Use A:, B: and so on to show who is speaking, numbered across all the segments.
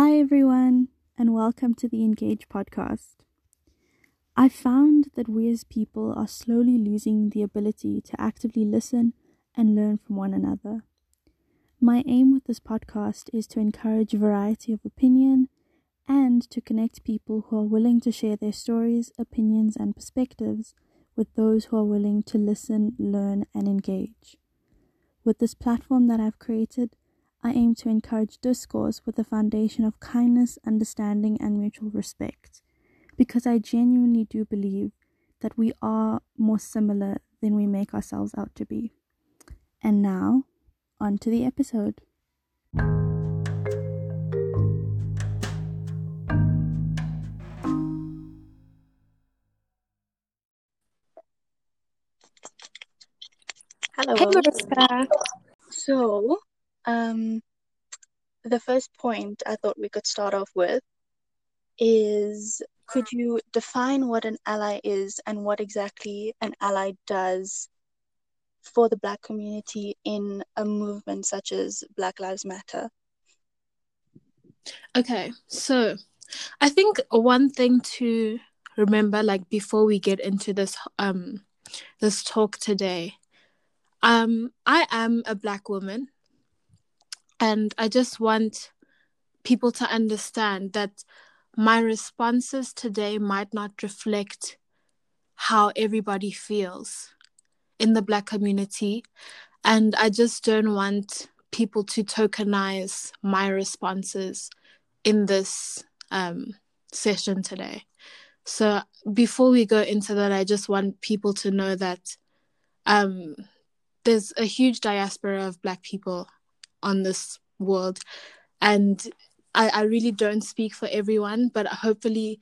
A: Hi, everyone, and welcome to the Engage podcast. I've found that we as people are slowly losing the ability to actively listen and learn from one another. My aim with this podcast is to encourage variety of opinion and to connect people who are willing to share their stories, opinions, and perspectives with those who are willing to listen, learn, and engage. With this platform that I've created, I aim to encourage discourse with a foundation of kindness, understanding, and mutual respect, because I genuinely do believe that we are more similar than we make ourselves out to be. And now, on to the episode.
B: Hello.
C: Hey, Mariska.
B: So, um, the first point I thought we could start off with is could you define what an ally is and what exactly an ally does for the Black community in a movement such as Black Lives Matter?
C: Okay, so I think one thing to remember, like before we get into this um this talk today, um, I am a black woman, and I just want people to understand that my responses today might not reflect how everybody feels in the black community, and I just don't want people to tokenize my responses in this um, session today. So before we go into that, I just want people to know that um, there's a huge diaspora of Black people on this world, and I, I really don't speak for everyone, but hopefully,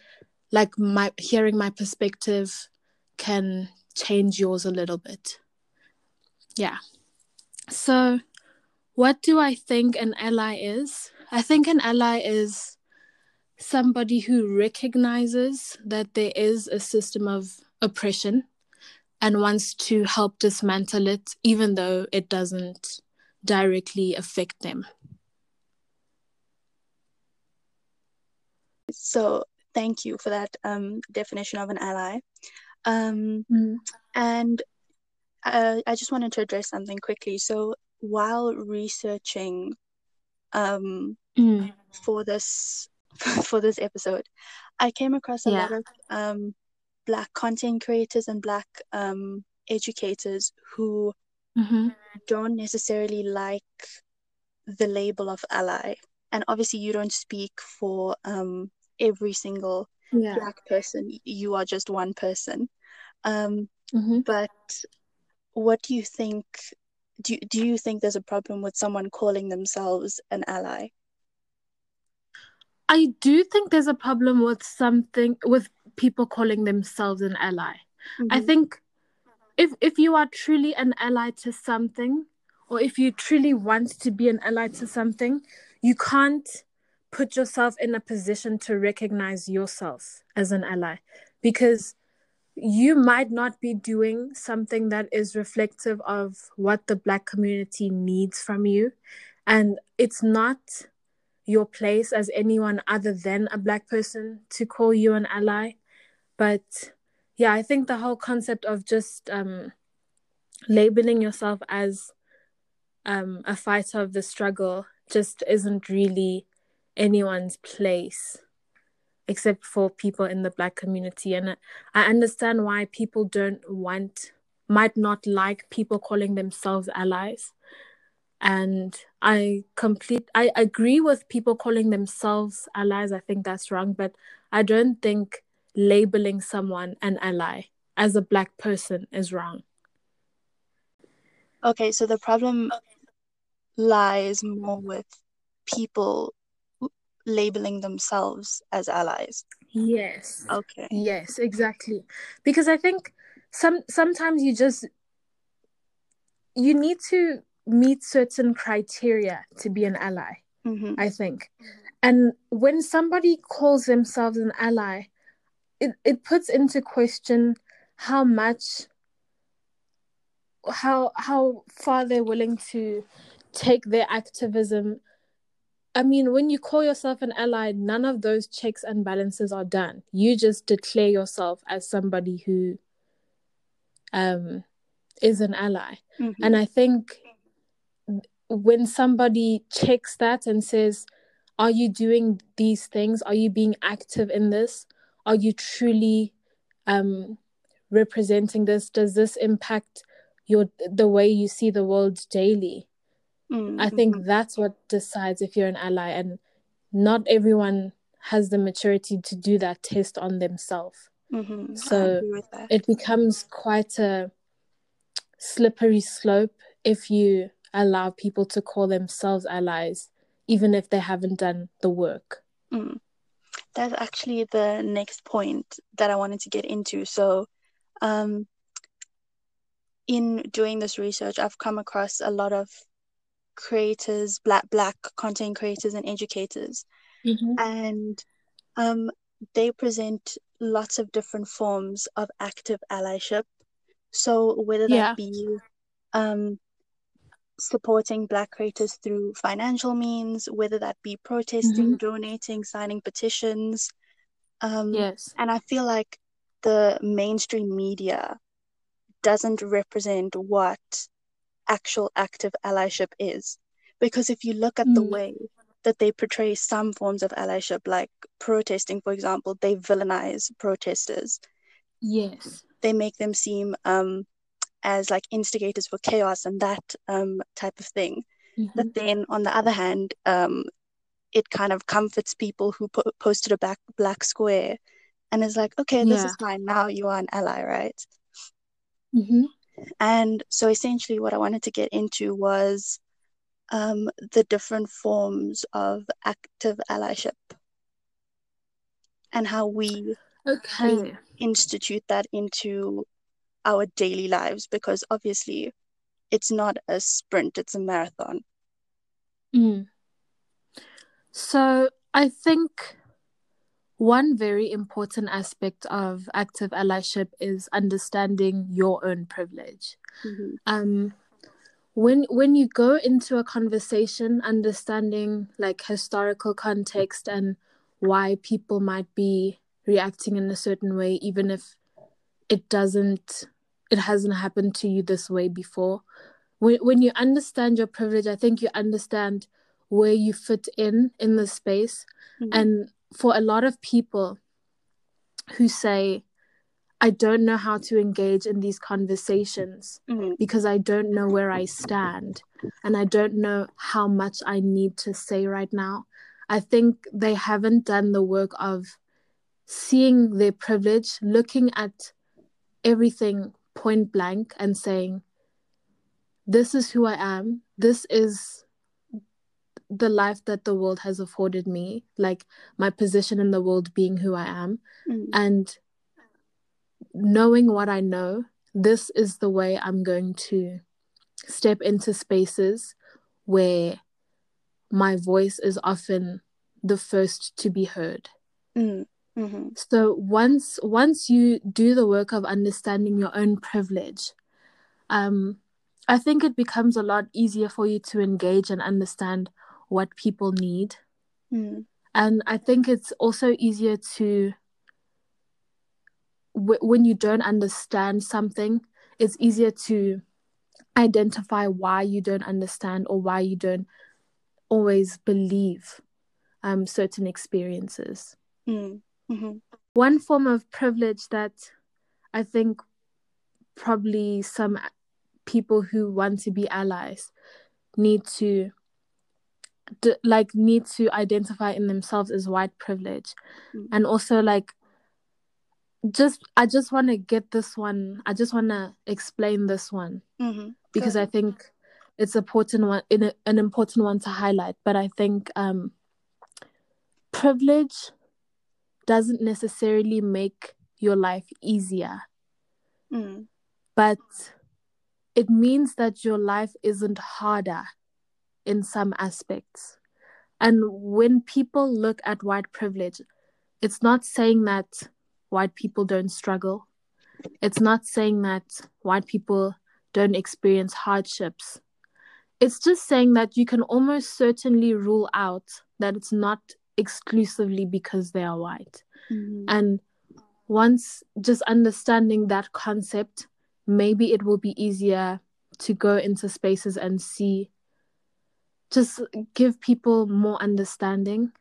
C: like my hearing my perspective can change yours a little bit. Yeah. So, what do I think an ally is? I think an ally is somebody who recognizes that there is a system of oppression and wants to help dismantle it, even though it doesn't directly affect them.
B: So, thank you for that um, definition of an ally. Um,
C: Mm.
B: and uh, I just wanted to address something quickly. So, while researching um,
C: Mm.
B: for this for this episode, I came across a
C: Yeah.
B: lot of um, black content creators and black um, educators who
C: hmm
B: don't necessarily like the label of ally. And obviously, you don't speak for um, every single
C: Yeah.
B: black person. You are just one person. Um,
C: hmm
B: but what do you think? Do you, do you think there's a problem with someone calling themselves an ally?
C: I do think there's a problem with something with people calling themselves an ally. I
B: Mhm.
C: think if if you are truly an ally to something, or if you truly want to be an ally to something, you can't put yourself in a position to recognize yourself as an ally because you might not be doing something that is reflective of what the black community needs from you. And it's not your place as anyone other than a black person to call you an ally but yeah i think the whole concept of just um labeling yourself as um a fighter of the struggle just isn't really anyone's place except for people in the black community. And I- understand why people don't want might not like people calling themselves allies. And i complete i agree with people calling themselves allies. I think that's wrong but i don't think labeling someone an ally as a black person is wrong
B: Okay, so the problem lies more with people labeling themselves as allies.
C: yes
B: Okay.
C: yes exactly because i think some sometimes you just you need to meet certain criteria to be an ally
B: hmm
C: I think. And when somebody calls themselves an ally, it, it puts into question how much how how far they're willing to take their activism I mean, when you call yourself an ally, none of those checks and balances are done. You just declare yourself as somebody who um, is an ally.
B: Mhm.
C: And I think when somebody checks that and says, Are you doing these things? Are you being active in this? Are you truly um, representing this? Does this impact your the way you see the world daily?
B: Mm,
C: I think
B: mhm.
C: that's what decides if you're an ally, and not everyone has the maturity to do that test on themselves.
B: Mhm.
C: So
B: agree with that.
C: it becomes quite a slippery slope if you allow people to call themselves allies, even if they haven't done the work.
B: Mm. That's actually the next point that I wanted to get into. So, um, in doing this research, I've come across a lot of creators, black black content creators and educators, and um, they present lots of different forms of active allyship. So whether that
C: Yeah.
B: be um, supporting black creators through financial means, whether that be protesting, donating, signing petitions, um,
C: Yes.
B: and I feel like the mainstream media doesn't represent what actual active allyship is. Because if you look at the
C: Mm.
B: way that they portray some forms of allyship, like protesting, for example, they villainize protesters.
C: Yes.
B: They make them seem um, as like instigators for chaos and that um, type of thing.
C: Mhm.
B: But then on the other hand, um, it kind of comforts people who po- posted a back black square and is like, okay, this
C: Yeah.
B: is fine. Now you are an ally, right?
C: hmm
B: And so essentially, what I wanted to get into was um, the different forms of active allyship and how we
C: Okay.
B: institute that into our daily lives because obviously it's not a sprint, it's a marathon.
C: Mm. So I think one very important aspect of active allyship is understanding your own privilege.
B: Mhm.
C: um when when you go into a conversation understanding like historical context and why people might be reacting in a certain way even if it doesn't it hasn't happened to you this way before when, when you understand your privilege i think you understand where you fit in in the space
B: Mhm.
C: and for a lot of people who say i don't know how to engage in these conversations
B: Mhm.
C: because I don't know where I stand and I don't know how much I need to say right now. I think they haven't done the work of seeing their privilege, looking at everything point blank and saying, This is who I am. This is the life that the world has afforded me, like my position in the world being who I am
B: Mhm.
C: and knowing what I know, this is the way I'm going to step into spaces where my voice is often the first to be heard.
B: Mhm. Mhm.
C: So once once you do the work of understanding your own privilege, um, I think it becomes a lot easier for you to engage and understand what people need.
B: Mhm.
C: And I think it's also easier to w- when you don't understand something, it's easier to identify why you don't understand or why you don't always believe um, certain experiences.
B: Mhm. Mhm.
C: One form of privilege that I think probably some people who want to be allies need to d- like need to identify in themselves as white privilege
B: Mm.
C: and also like just i just want to get this one i just want to explain this one
B: Mhm.
C: because I think it's important one an important one to highlight. But I think um, privilege doesn't necessarily make your life easier,
B: Mhm.
C: but it means that your life isn't harder in some aspects. And when people look at white privilege, it's not saying that white people don't struggle. It's not saying that white people don't experience hardships. It's just saying that you can almost certainly rule out that it's not exclusively because they are white.
B: Mhm.
C: And once just understanding that concept, maybe it will be easier to go into spaces and see, just give people more understanding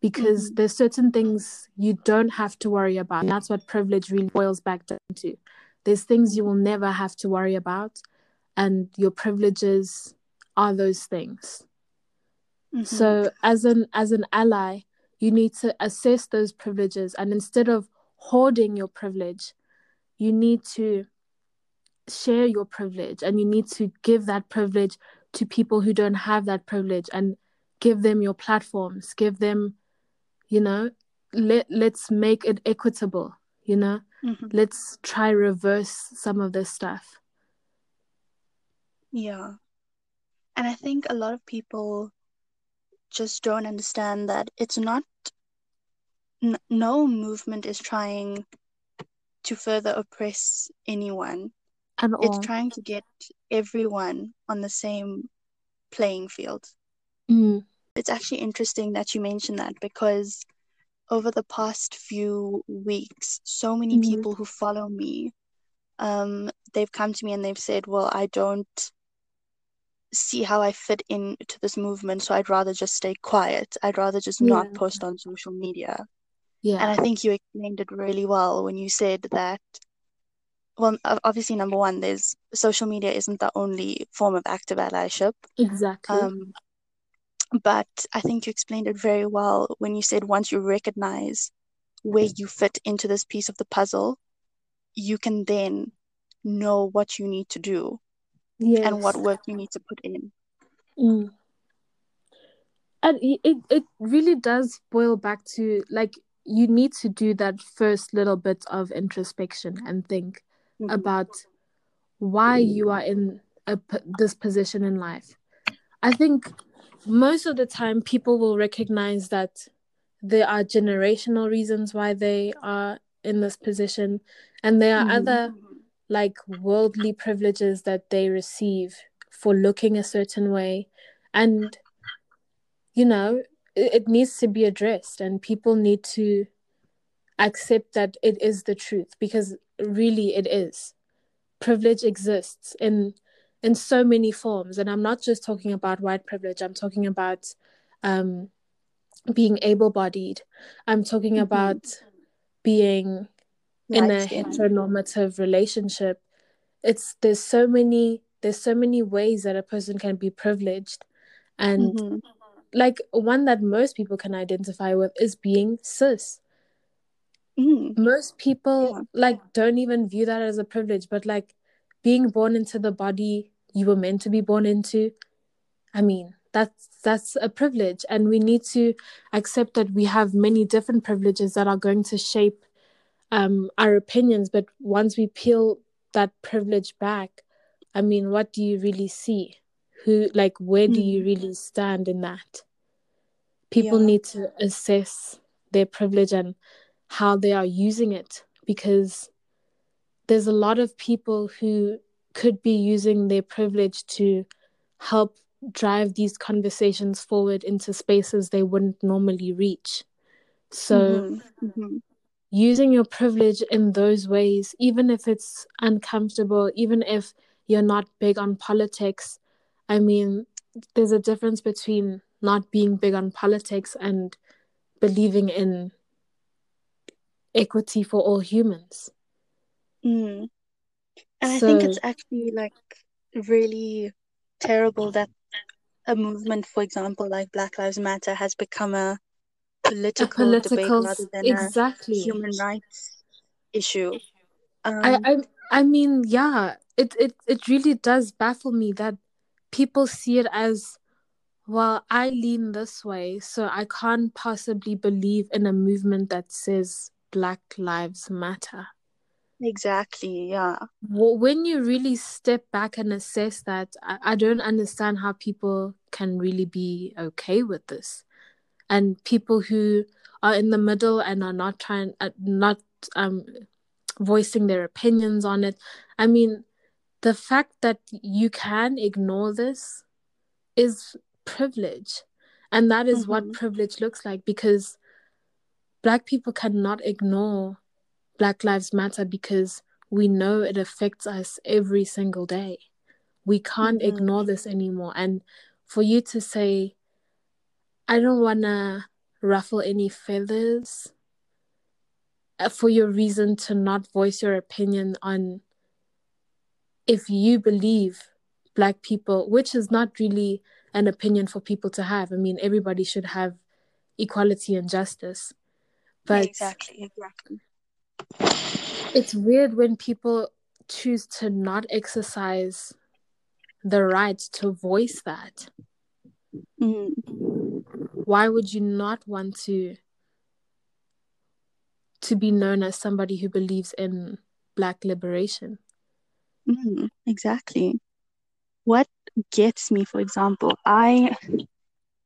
C: because
B: Mhm.
C: there's certain things you don't have to worry about. And that's what privilege really boils back down to. There's things you will never have to worry about, and your privileges are those things.
B: Mhm.
C: So as an as an ally, you need to assess those privileges and instead of hoarding your privilege, you need to share your privilege and you need to give that privilege to people who don't have that privilege and give them your platforms, give them you know, let let's make it equitable, you know?
B: Mhm.
C: Let's try reverse some of this stuff.
B: Yeah. And I think a lot of people just don't understand that it's not, n- no movement is trying to further oppress anyone.
C: At
B: It's trying to get everyone on the same playing field.
C: Mm,
B: It's actually interesting that you mentioned that because over the past few weeks, so many
C: Mhm.
B: people who follow me, um, they've come to me and they've said, Well, I don't see how I fit into this movement, so I'd rather just stay quiet. I'd rather just not post on social media.
C: Yeah. And.
B: I think you explained it really well when you said that, well, obviously, number one, there's social media isn't the only form of active allyship.
C: Exactly.
B: Um, but I think you explained it very well when you said once you recognize where you fit into this piece of the puzzle, you can then know what you need to do
C: yes.
B: and what work you need to put in.
C: Mm. And it it really does boil back to like you need to do that first little bit of introspection and think
B: Mhm.
C: about why you are in a, this position in life. I think most of the time people will recognize that there are generational reasons why they are in this position, and there are
B: Mhm.
C: other like worldly privileges that they receive for looking a certain way, and you know it, it needs to be addressed, and people need to accept that it is the truth because really it is. Privilege exists in in so many forms. And i'm not just talking about white privilege. I'm talking about um being able-bodied. I'm talking
B: Mhm.
C: about being in a heteronormative relationship it's there's so many there's so many ways that a person can be privileged and
B: Mhm.
C: like one that most people can identify with is being cis
B: Mhm.
C: most people
B: Yeah.
C: like don't even view that as a privilege but like being born into the body you were meant to be born into i mean that's that's a privilege and we need to accept that we have many different privileges that are going to shape um our opinions but once we peel that privilege back i mean what do you really see who like where do you
B: Mm.
C: really stand in that people
B: Yeah.
C: need to assess their privilege and how they are using it because there's a lot of people who could be using their privilege to help drive these conversations forward into spaces they wouldn't normally reach. So,
B: Mhm. Mhm.
C: Using your privilege in those ways, even if it's uncomfortable, even if you're not big on politics, I mean, there's a difference between not being big on politics and believing in equity for all humans.
B: Mm. And I think it's actually like really terrible that a movement, for example, like Black Lives Matter, has become a
C: a
B: political debate
C: political
B: rather than
C: exactly.
B: human rights issue.
C: I,
B: Um,
C: I I mean, yeah, it, it it really does baffle me that people see it as well, I lean this way, so I can't possibly believe in a movement that says Black Lives Matter.
B: exactly, yeah.
C: Wh- When you really step back and assess that, I, I don't understand how people can really be okay with this. And people who are in the middle and are not trying, uh, not um, voicing their opinions on it. I mean, the fact that you can ignore this is privilege. And that is what
B: Mhm.
C: privilege looks like because Black people cannot ignore Black Lives Matter because we know it affects us every single day. We can't
B: Mhm.
C: ignore this anymore. And for you to say, I don't want to ruffle any feathers uh, for your reason to not voice your opinion on if you believe black people which is not really an opinion for people to have i mean everybody should have equality and justice but
B: exactly, exactly.
C: it's weird when people choose to not exercise the right to voice that
B: Mm.
C: Why would you not want to to be known as somebody who believes in black liberation
B: Mm, exactly. What gets me, for example, I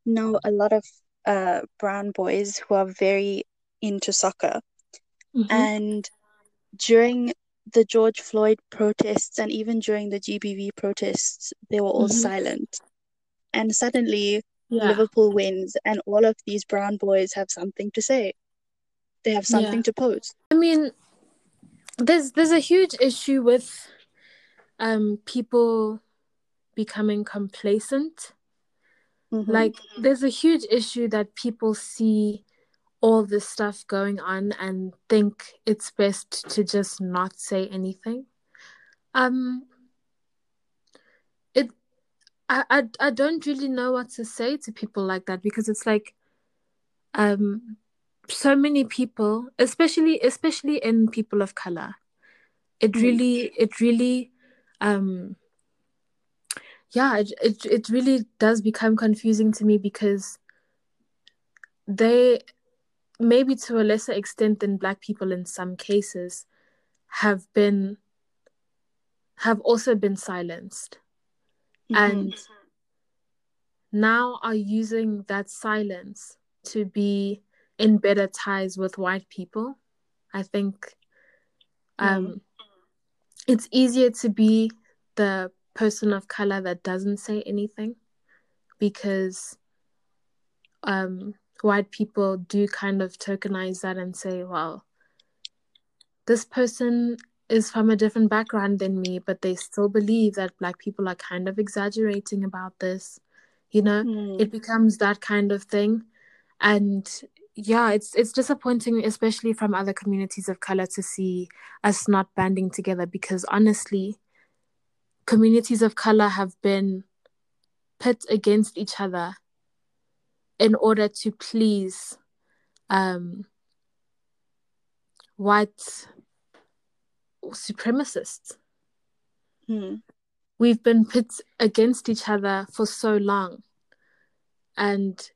B: know a lot of uh, brown boys who are very into soccer.
C: Mhm.
B: And during the George Floyd protests and even during the GBV protests, they were all
C: Mhm.
B: silent. And suddenly,
C: yeah
B: Liverpool wins, and all of these brown boys have something to say. They have
C: Yeah.
B: something to post.
C: I mean, there's there's a huge issue with um people becoming complacent.
B: Mhm.
C: Like there's a huge issue that people see all this stuff going on and think it's best to just not say anything. Um I, I I don't really know what to say to people like that because it's like um so many people especially especially in people of color it
B: Mm.
C: really it really um yeah it, it it really does become confusing to me because they maybe to a lesser extent than black people in some cases have been have also been silenced
B: Mhm.
C: and now are using that silence to be in better ties with white people i think um it's easier to be the person of color that doesn't say anything because um white people do kind of tokenize that and say well this person is from a different background than me but they still believe that black people are kind of exaggerating about this you know
B: Mm.
C: it becomes that kind of thing and yeah it's it's disappointing especially from other communities of color to see us not banding together because honestly communities of color have been pit against each other in order to please um, white supremacists.
B: Mm.
C: We've been pit against each other for so long. And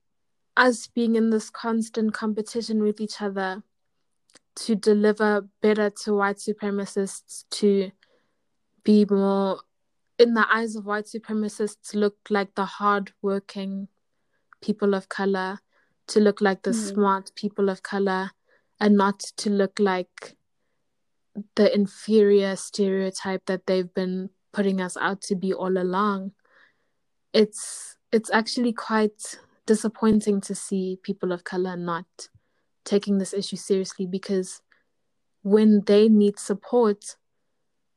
C: us being in this constant competition with each other to deliver better to white supremacists, to be more, in the eyes of white supremacists, look like the hard-working people of color, to look like the
B: Mm.
C: smart people of color, and not to look like the inferior stereotype that they've been putting us out to be all along. It's it's actually quite disappointing to see people of color not taking this issue seriously because when they need support,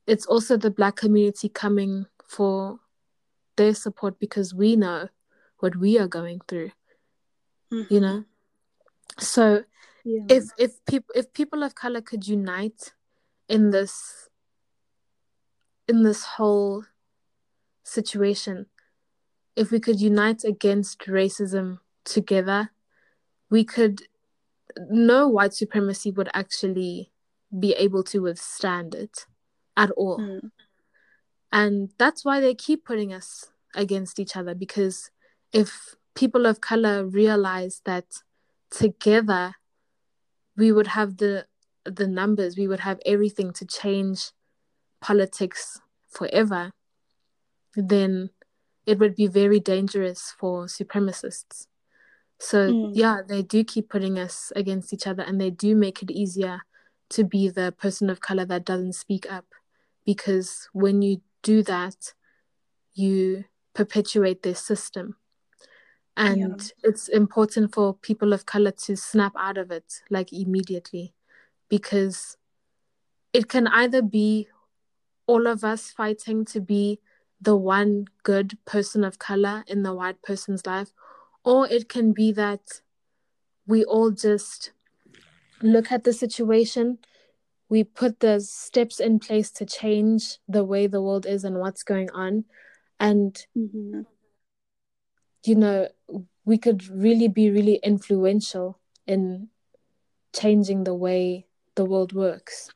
C: it's also the black community coming for their support because we know what we are going through
B: Mhm.
C: you know so
B: Yeah.
C: if if people if people of color could unite in this in this whole situation if we could unite against racism together we could no white supremacy would actually be able to withstand it at all
B: Mm.
C: and that's why they keep putting us against each other because if people of color realize that together we would have the the numbers we would have everything to change politics forever then it would be very dangerous for supremacists so
B: Mm.
C: yeah they do keep putting us against each other and they do make it easier to be the person of color that doesn't speak up because when you do that you perpetuate their system and
B: Yeah.
C: it's important for people of color to snap out of it like immediately because it can either be all of us fighting to be the one good person of color in the white person's life or it can be that we all just look at the situation we put the steps in place to change the way the world is and what's going on and
B: Mm-hmm.
C: you know we could really be really influential in changing the way the world works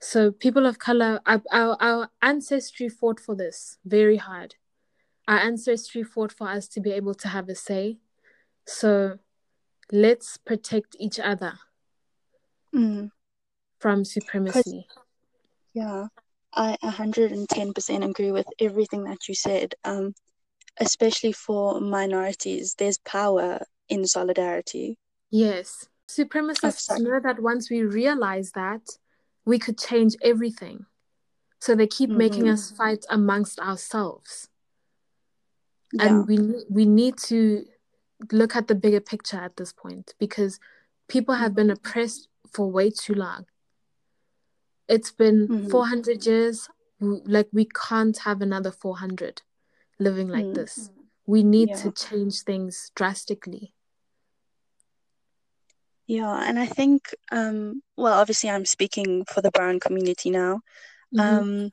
C: so people of color our, our, our ancestry fought for this very hard our ancestry fought for us to be able to have a say so let's protect each other
B: Mm.
C: from supremacy
B: Yeah, I 110% agree with everything that you said. Um, especially for minorities, there's power in solidarity.
C: Yes. Supremacists
B: sac-
C: know that once we realize that, we could change everything. So they keep making
B: Mhm.
C: us fight amongst ourselves.
B: Yeah,
C: And we we need to look at the bigger picture at this point because people have been oppressed for way too long. It's been
B: Mhm.
C: 400 years. Like, we can't have another 400 living like
B: Mm.
C: this. We need
B: Yeah.
C: to change things drastically.
B: Yeah, and I think, um, well, obviously I'm speaking for the brown community now.
C: Mhm.
B: Um,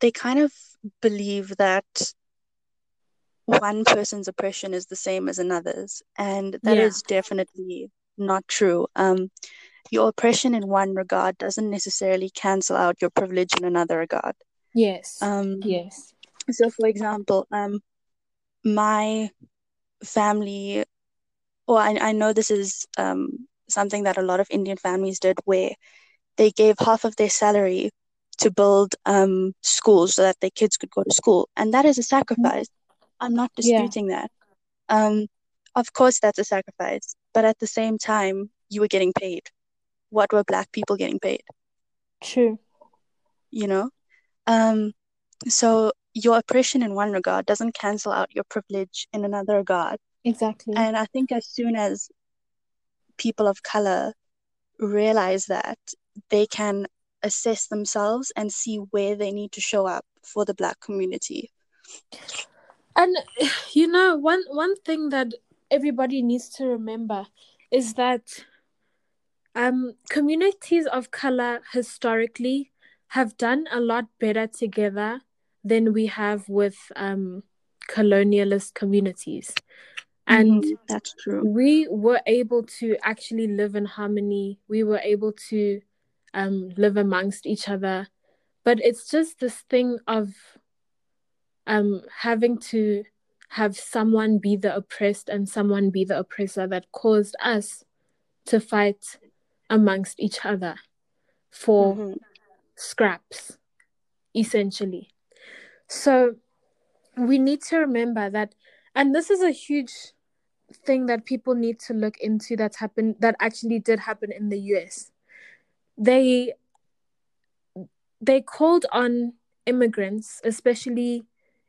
B: they kind of believe that one person's oppression is the same as another's, and that
C: Yeah.
B: is definitely not true. Um, your oppression in one regard doesn't necessarily cancel out your privilege in another regard.
C: yes.
B: Um,
C: yes.
B: so for example, um, my family, or I, I know this is um something that a lot of Indian families did, where they gave half of their salary to build um schools so that their kids could go to school, and that is a sacrifice. I'm not
C: Yeah.
B: disputing that. Um, of course, that's a sacrifice, but at the same time, you were getting paid. What were Black people getting paid?
C: True.
B: You know? Um, so your oppression in one regard doesn't cancel out your privilege in another regard.
C: Exactly.
B: And I think as soon as people of color realize that, they can assess themselves and see where they need to show up for the Black community.
C: And you know, one one thing that everybody needs to remember is that um communities of color historically have done a lot better together than we have with um colonialist communities. And
B: Mhm, that's true.
C: we were able to actually live in harmony. We were able to um, live amongst each other. But it's just this thing of um, having to have someone be the oppressed and someone be the oppressor that caused us to fight amongst each other for
B: Mhm.
C: scraps, essentially. So we need to remember that, and this is a huge thing that people need to look into that's happened that actually did happen in the US. They they called on immigrants, especially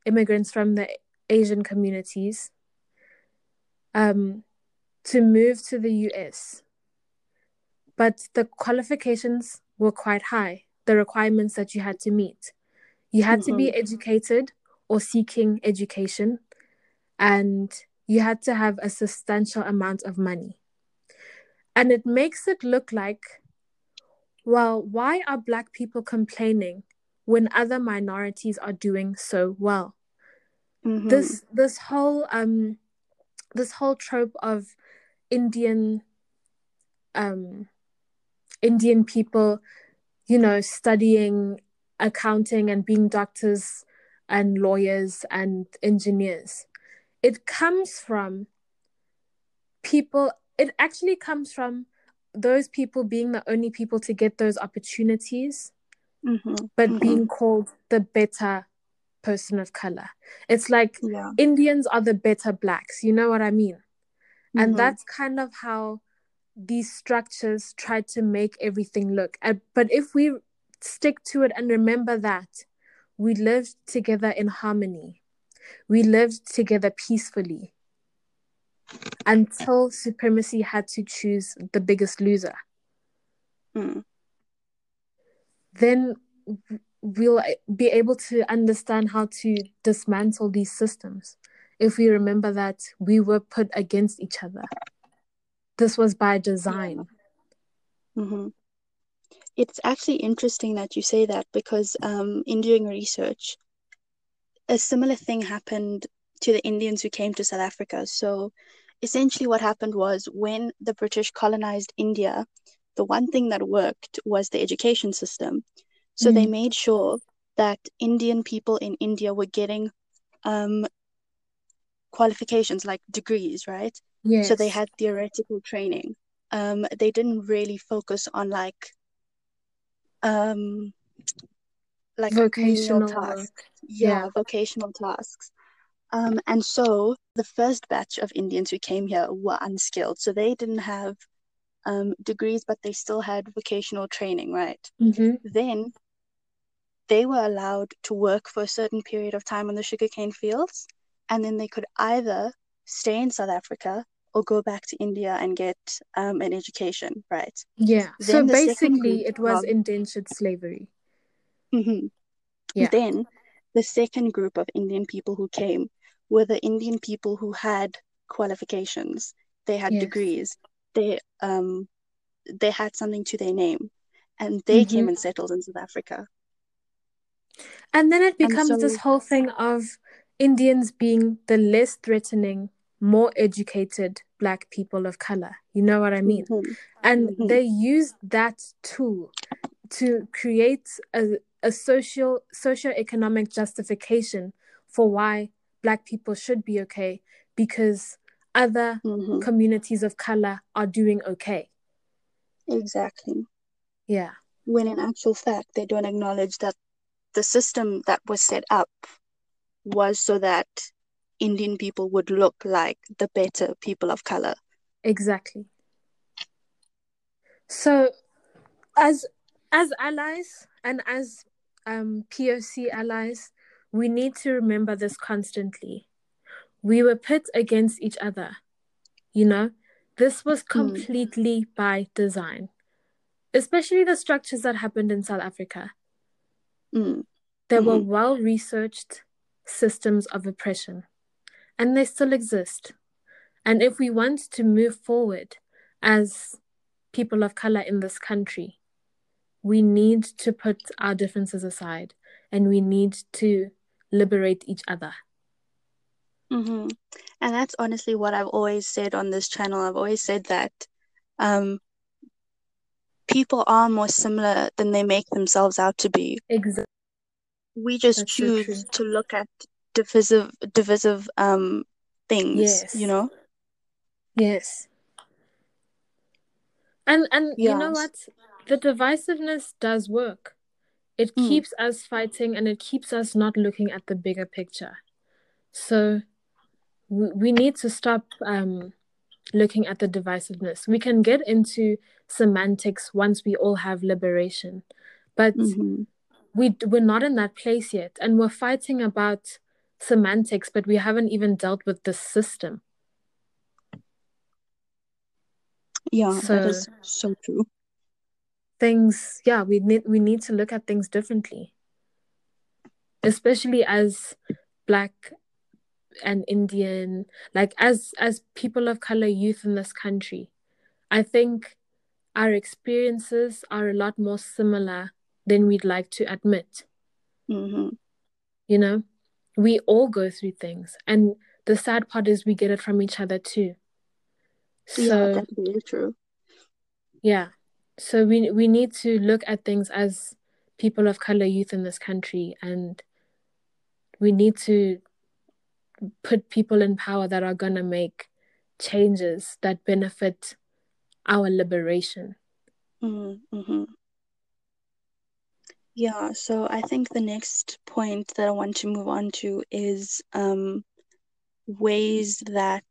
C: immigrants from the Asian communities, um, to move to the US. But the qualifications were quite high, the requirements that you had to meet. You had to be educated or seeking education, and you had to have a substantial amount of money. And it makes it look like, well, why are Black people complaining when other minorities are doing so well?
B: Mhm.
C: This this whole um this whole trope of Indian um Indian people, you know, studying accounting and being doctors and lawyers and engineers. It comes from people, it actually comes from those people being the only people to get those opportunities,
B: Mhm.
C: but
B: Mhm.
C: being called the better person of color. It's like
B: Yeah.
C: Indians are the better blacks, you know what I mean? And
B: Mhm.
C: that's kind of how these structures try to make everything look. Uh, But if we stick to it and remember that we live together in harmony, we lived together peacefully until supremacy had to choose the biggest loser.
B: Mm.
C: Then we'll be able to understand how to dismantle these systems if we remember that we were put against each other. This was by design.
B: hmm It's actually interesting that you say that because um, in doing research, a similar thing happened to the Indians who came to South Africa. So essentially, what happened was when the British colonized India, the one thing that worked was the education system. So they
C: Mm.
B: made sure that Indian people in India were getting um, qualifications like degrees, right?
C: Yes.
B: So they had theoretical training. Um, they didn't really focus on like um like
C: vocational
B: tasks. Yeah,
C: Yeah.
B: vocational tasks. Um, and so the first batch of Indians who came here were unskilled. So they didn't have um degrees, but they still had vocational training, right?
C: hmm
B: Then they were allowed to work for a certain period of time on the sugarcane fields, and then they could either stay in South Africa or go back to India and get um, an education, right?
C: Yeah. So
B: Then the second
C: basically, it was indentured slavery.
B: Mhm.
C: Yeah.
B: Then the second group of Indian people who came were the Indian people who had qualifications. They had
C: Yes.
B: degrees. They um they had something to their name, and they came
C: Mhm.
B: and settled in South Africa.
C: And then it becomes this whole thing of Indians being the less threatening, more educated black people of color. You know what I mean?
B: Mhm.
C: And
B: Mhm.
C: they used that tool to create a, a social socio-economic justification for why black people should be okay because other
B: Mhm.
C: communities of color are doing okay.
B: Exactly.
C: Yeah.
B: when in actual fact they don't acknowledge that the system that was set up was so that Indian people would look like the better people of color.
C: Exactly. So, as as allies and as um, POC allies, we need to remember this constantly. We were put against each other. You know, this was completely by design, especially the structures that happened in South Africa.
B: Mm,
C: There were
B: Mhm.
C: well researched systems of oppression, and they still exist. And if we want to move forward as people of color in this country, we need to put our differences aside and we need to liberate each other.
B: hmm And that's honestly what I've always said on this channel. I've always said that um, people are more similar than they make themselves out to be.
C: Exactly.
B: We just
C: That's
B: choose
C: true.
B: to look at divisive, divisive um, things,
C: Yes.
B: you know?
C: Yes. And and you know what? The divisiveness does work. It
B: Mm.
C: keeps us fighting and it keeps us not looking at the bigger picture. So we, we need to stop um looking at the divisiveness. We can get into semantics once we all have liberation. But
B: hmm
C: we we're not in that place yet and we're fighting about semantics but we haven't even dealt with the system.
B: Yeah, that
C: So-
B: is so true.
C: Things yeah we need we need to look at things differently especially as black and indian like as as people of color youth in this country i think our experiences are a lot more similar than we'd like to admit
B: hmm
C: you know we all go through things and the sad part is we get it from each other too so
B: Yeah, that's true.
C: Yeah. So we we need to look at things as people of color youth in this country and we need to put people in power that are going to make changes that benefit our liberation.
B: Mm-hmm. Yeah, so I think the next point that I want to move on to is um, ways that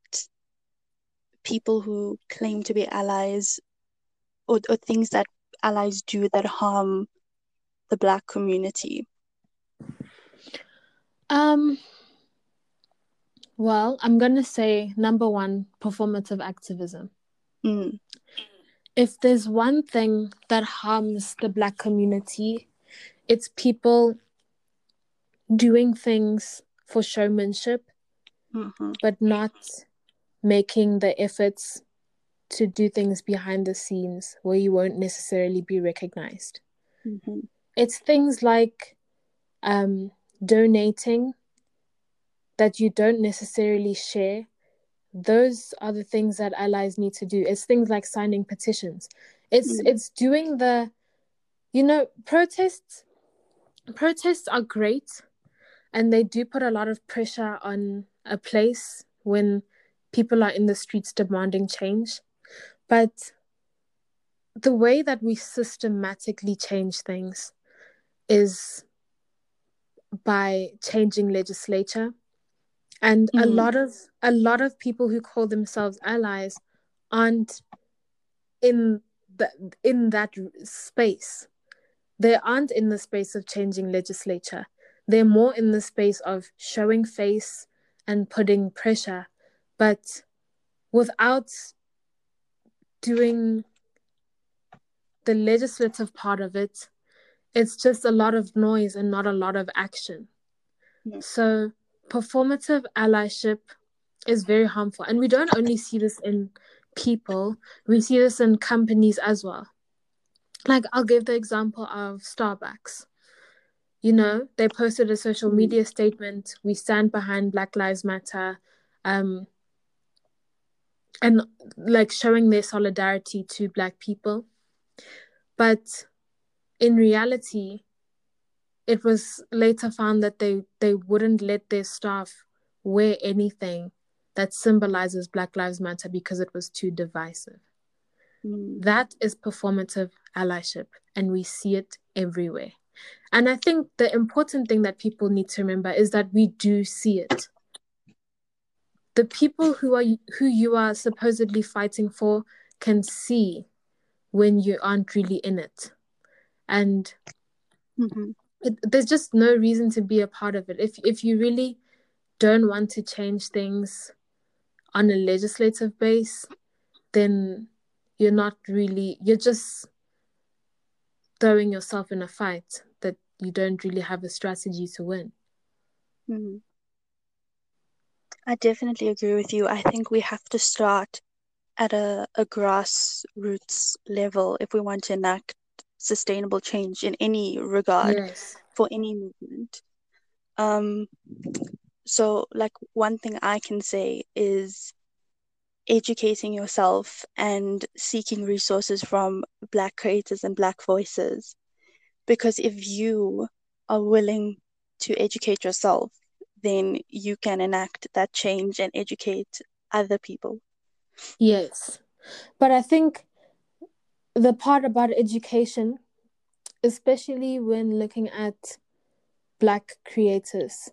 B: people who claim to be allies or, or things that allies do that harm the Black community.
C: Um Well, I'm going to say number one, performative activism.
B: Mm.
C: If there's one thing that harms the Black community, it's people doing things for showmanship,
B: hmm
C: but not making the efforts to do things behind the scenes where you won't necessarily be recognized.
B: hmm
C: It's things like um, donating that you don't necessarily share. Those are the things that allies need to do. It's things like signing petitions. It's
B: Mm.
C: it's doing the, you know, protests. Protests are great, and they do put a lot of pressure on a place when people are in the streets demanding change. But the way that we systematically change things is by changing legislature. And a
B: Mm.
C: lot of a lot of people who call themselves allies aren't in the in that space. They aren't in the space of changing legislature. They're more in the space of showing face and putting pressure. But without doing the legislative part of it it's just a lot of noise and not a lot of action.
B: Mm.
C: so performative allyship is very harmful and we don't only see this in people we see this in companies as well. Like i'll give the example of starbucks. You know they posted a social media statement we stand behind black lives matter um and like showing their solidarity to black people. But in reality it was later found that they they wouldn't let their staff wear anything that symbolizes black lives matter because it was too divisive.
B: Mm.
C: that is performative allyship and we see it everywhere. And i think the important thing that people need to remember is that we do see it the people who are who you are supposedly fighting for can see when you aren't really in it and
B: Mhm.
C: it, there's just no reason to be a part of it if if you really don't want to change things on a legislative base then you're not really you're just throwing yourself in a fight that you don't really have a strategy to win
B: Mhm. I definitely agree with you. I think we have to start at a, a grassroots level if we want to enact sustainable change in any regard
C: yes
B: for any movement. Um, so like one thing I can say is educating yourself and seeking resources from Black creators and Black voices. Because if you are willing to educate yourself, then you can enact that change and educate other people.
C: yes but i think the part about education especially when looking at black creators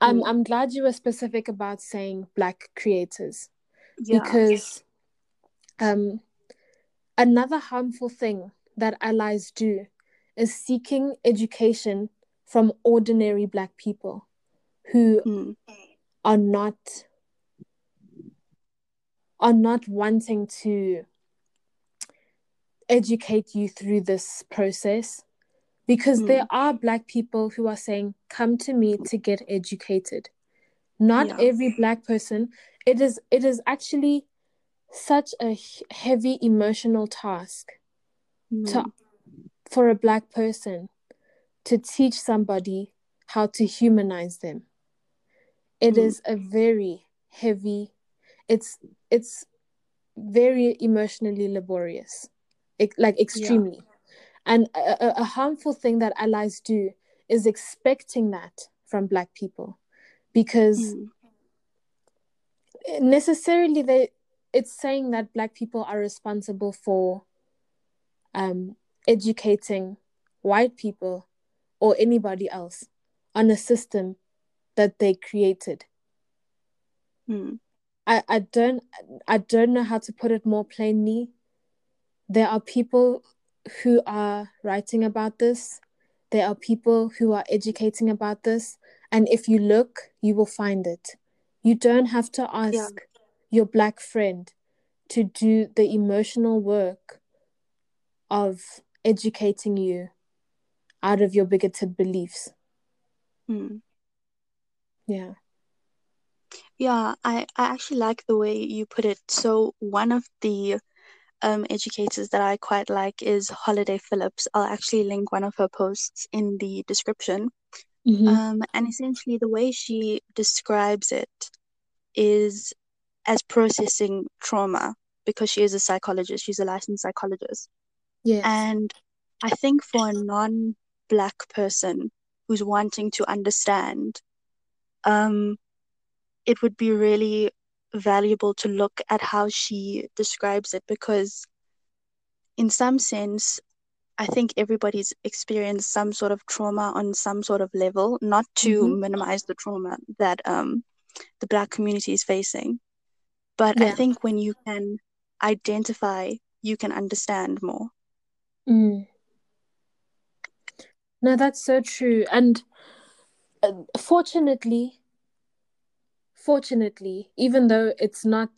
C: i'm
B: Mm.
C: i'm glad you were specific about saying black creators
B: Yeah.
C: because um another harmful thing that allies do is seeking education from ordinary black people who
B: Mm.
C: are not are not wanting to educate you through this process because there
B: Mm.
C: are black people who are saying come to me to get educated not
B: Yeah.
C: every black person it is it is actually such a heavy emotional task to
B: Mm.
C: for a black person to teach somebody how to humanize them It
B: Mm.
C: is a very heavy it's it's very emotionally laborious Ex- like extremely and a, a- a harmful thing that allies do is expecting that from black people because
B: Mm.
C: necessarily they it's saying that black people are responsible for um educating white people or anybody else on a system that they created
B: Mm.
C: I, I don't I don't know how to put it more plainly. There are people who are writing about this. There are people who are educating about this. And if you look, you will find it. You don't have to ask
B: Yeah.
C: your black friend to do the emotional work of educating you out of your bigoted beliefs.
B: Hmm.
C: Yeah.
B: Yeah, I, I actually like the way you put it. So one of the um educators that I quite like is Holiday Phillips. I'll actually link one of her posts in the description.
C: Mm-hmm.
B: Um, and essentially the way she describes it is as processing trauma because she is a psychologist, she's a licensed psychologist.
C: yes.
B: And I think for a non-black person who's wanting to understand, um, it would be really valuable to look at how she describes it because, in some sense, I think everybody's experienced some sort of trauma on some sort of level, not to
C: Mhm.
B: minimize the trauma that um, the Black community is facing. But I think when you can identify, you can understand more.
C: Mm. No, that's so true. And uh, fortunately, fortunately, even though it's not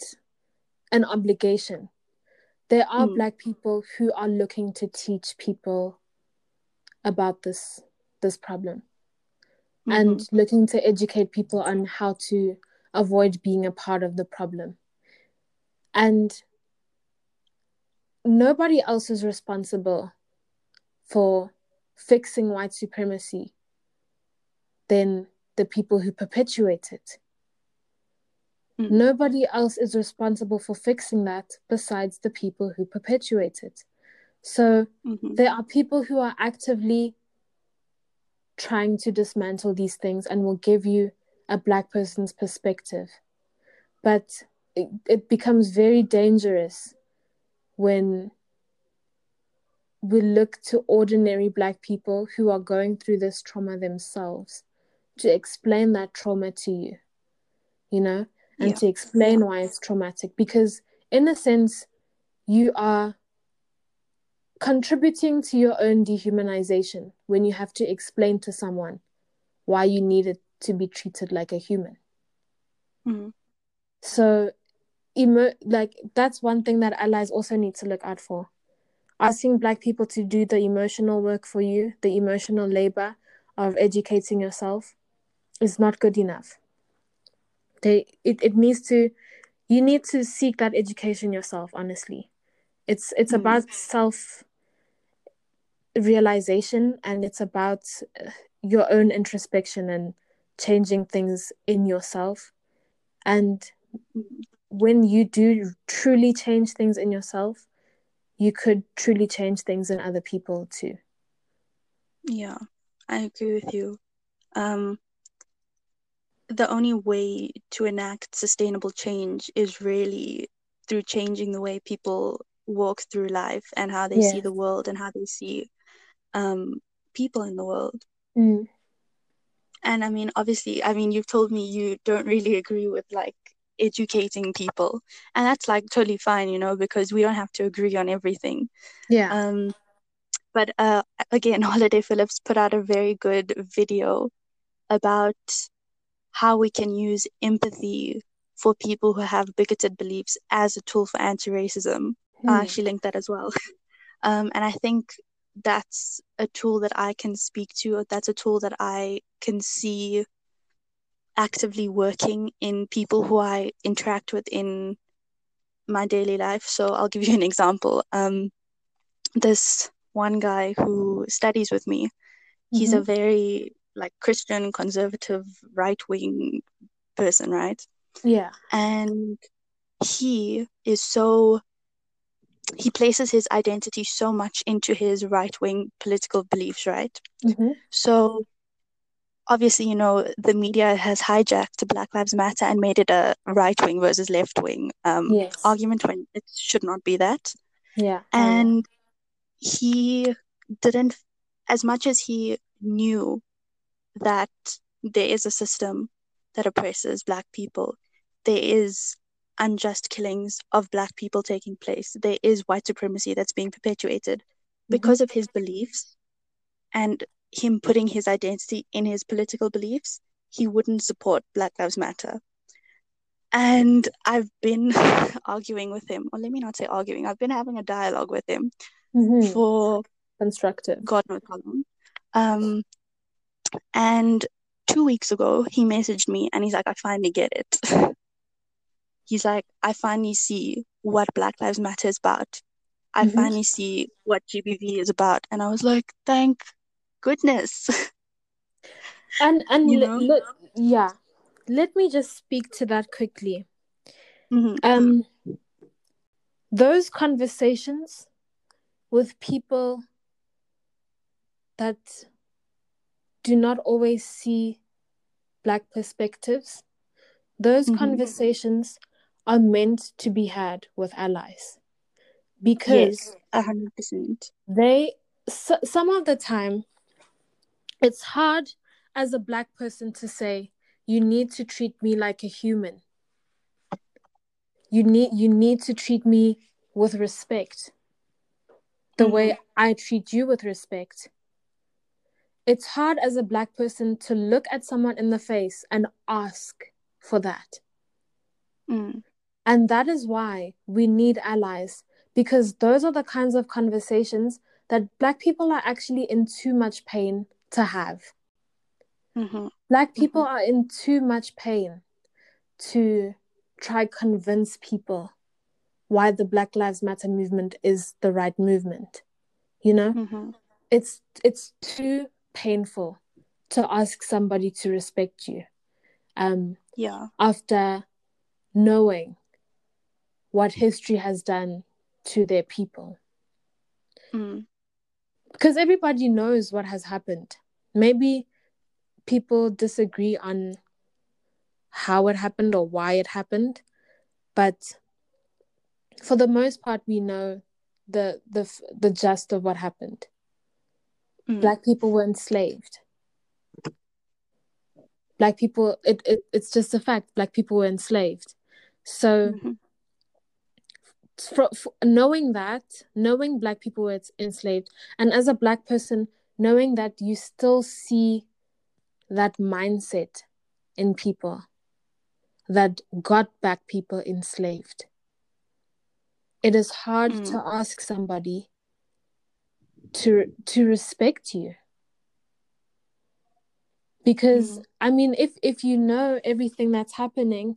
C: an obligation, there are
B: Mm.
C: black people who are looking to teach people about this this problem and
B: Mhm.
C: looking to educate people on how to avoid being a part of the problem. And nobody else is responsible for fixing white supremacy than the people who perpetuate it.
B: Mm.
C: Nobody else is responsible for fixing that besides the people who perpetuate it. So
B: Mhm.
C: there are people who are actively trying to dismantle these things and will give you a black person's perspective. But it, it becomes very dangerous when we look to ordinary black people who are going through this trauma themselves to explain that trauma to you, you know, and
B: Yeah.
C: to explain why it's traumatic. Because, in a sense, you are contributing to your own dehumanization when you have to explain to someone why you needed to be treated like a human.
B: Mhm.
C: So, emo- like that's one thing that allies also need to look out for. Asking black people to do the emotional work for you, the emotional labor of educating yourself, is not good enough. They it, it needs to you need to seek that education yourself, honestly. It's it's
B: Mm.
C: about self realization and it's about uh, your own introspection and changing things in yourself. And when you do truly change things in yourself, you could truly change things in other people too.
B: Yeah, I agree with you. Um, the only way to enact sustainable change is really through changing the way people walk through life and how they see the world and how they see um people in the world.
C: Mm.
B: And I mean, obviously, I mean, you've told me you don't really agree with like educating people, and that's like totally fine, you know, because we don't have to agree on everything.
C: Yeah.
B: Um, but uh, again, Holiday Phillips put out a very good video about how we can use empathy for people who have bigoted beliefs as a tool for anti-racism. I'll
C: Hmm.
B: actually link that as well. Um, and I think that's a tool that I can speak to. That's a tool that I can see actively working in people who I interact with in my daily life. So I'll give you an example. Um, this one guy who studies with me, he's a
C: Mhm.
B: very like Christian, conservative, right wing person, right?
C: Yeah.
B: And he is so he places his identity so much into his right wing political beliefs, right?
C: hmm
B: So obviously, you know, the media has hijacked Black Lives Matter and made it a right wing versus left wing um,
C: Yes.
B: argument when it should not be that.
C: Yeah. Oh, yeah.
B: And he didn't, as much as he knew that there is a system that oppresses Black people, there is unjust killings of Black people taking place, there is white supremacy that's being perpetuated because of his beliefs and him putting his identity in his political beliefs, he wouldn't support Black Lives Matter. And I've been arguing with him, or let me not say arguing, I've been having a dialogue with him
C: Mhm.
B: for
C: Constructive.
B: God knows how long. Um, and two weeks ago, he messaged me and he's like, I finally get it. he's like, I finally see what Black Lives Matter is about. I
C: Mhm.
B: finally see what GBV is about. And I was like, thank goodness.
C: And and
B: You know?
C: le- yeah, let me just speak to that quickly.
B: Mhm.
C: Um, those conversations with people that do not always see black perspectives, those
B: Mhm.
C: conversations are meant to be had with allies because
B: Yes, a hundred percent.
C: they so, some of the time it's hard as a black person to say you need to treat me like a human you need you need to treat me with respect the way i treat you with respect it's hard as a black person to look at someone in the face and ask for that
B: Mm.
C: and that is why we need allies because those are the kinds of conversations that black people are actually in too much pain to have
B: Mhm.
C: Black people are in too much pain to try convince people why the Black Lives Matter movement is the right movement. You know,
B: Mhm.
C: it's it's too painful to ask somebody to respect you um,
B: Yeah.
C: after knowing what history has done to their people.
B: Mm.
C: Because everybody knows what has happened. Maybe people disagree on how it happened or why it happened, but for the most part, we know the the the gist of what happened.
B: Mm.
C: Black people were enslaved. Black people, it, it it's just a fact. Black people were enslaved. So,
B: Mhm.
C: for, for knowing that, knowing Black people were enslaved, and as a Black person, knowing that you still see that mindset in people that got Black people enslaved. It is hard
B: Mm.
C: to ask somebody to to respect you because
B: Mm.
C: i mean if if you know everything that's happening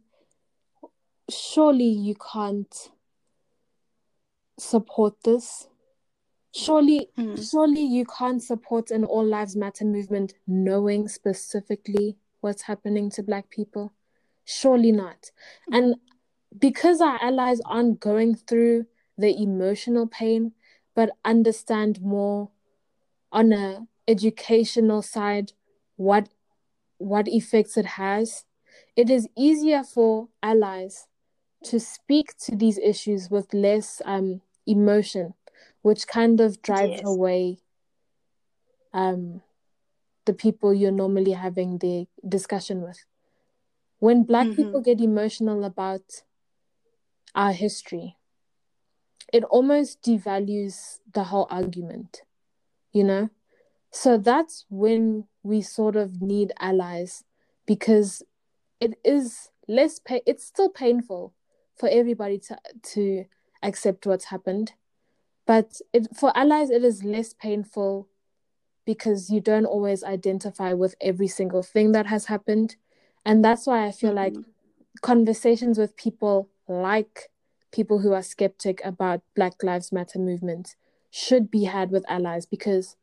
C: surely you can't support this surely
B: Mm.
C: surely you can't support an all lives matter movement knowing specifically what's happening to black people surely not and because our allies aren't going through the emotional pain but understand more on a educational side what what effects it has it is easier for allies to speak to these issues with less um, emotion which kind of drives
B: Yes.
C: away um, the people you're normally having the discussion with when black
B: Mhm.
C: people get emotional about our history it almost devalues the whole argument you know? So that's when we sort of need allies because it is less pa- it's still painful for everybody to to accept what's happened. But it for allies it is less painful because you don't always identify with every single thing that has happened. And that's why i feel like
B: Mhm.
C: conversations with people like people who are skeptic about black lives matter movement should be had with allies because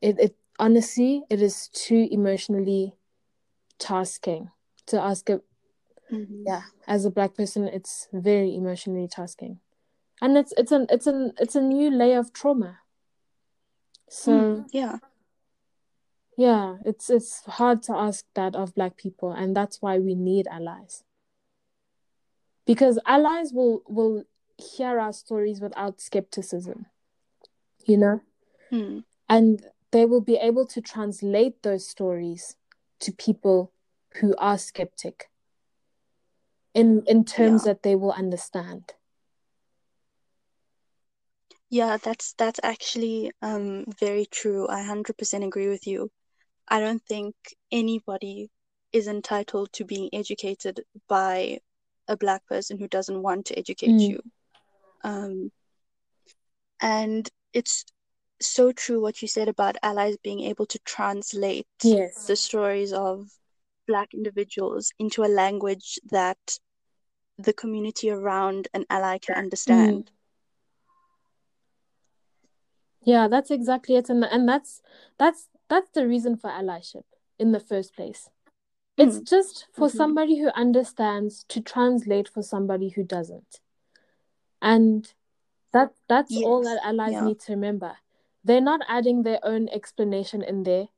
C: it, it honestly it is too emotionally tasking to ask a
B: Mhm.
C: yeah as a black person it's very emotionally tasking and it's it's an it's an it's a new layer of trauma so
B: Mm. Yeah.
C: yeah it's it's hard to ask that of black people and that's why we need allies because allies will will hear our stories without skepticism you know
B: Mm.
C: and they will be able to translate those stories to people who are skeptic in in terms
B: Yeah.
C: that they will understand
B: Yeah, that's that's actually um very true. I 100% agree with you. I don't think anybody is entitled to being educated by a black person who doesn't want to educate
C: Mm.
B: you. Um, and it's so true what you said about allies being able to translate
C: Yes.
B: the stories of black individuals into a language that the community around an ally can understand.
C: Yeah, that's exactly it, and and that's that's that's the reason for allyship in the first place. It's
B: Mm.
C: just for
B: Mhm.
C: somebody who understands to translate for somebody who doesn't, and that that's all that allies
B: yeah.
C: need to remember. They're not adding their own explanation in there,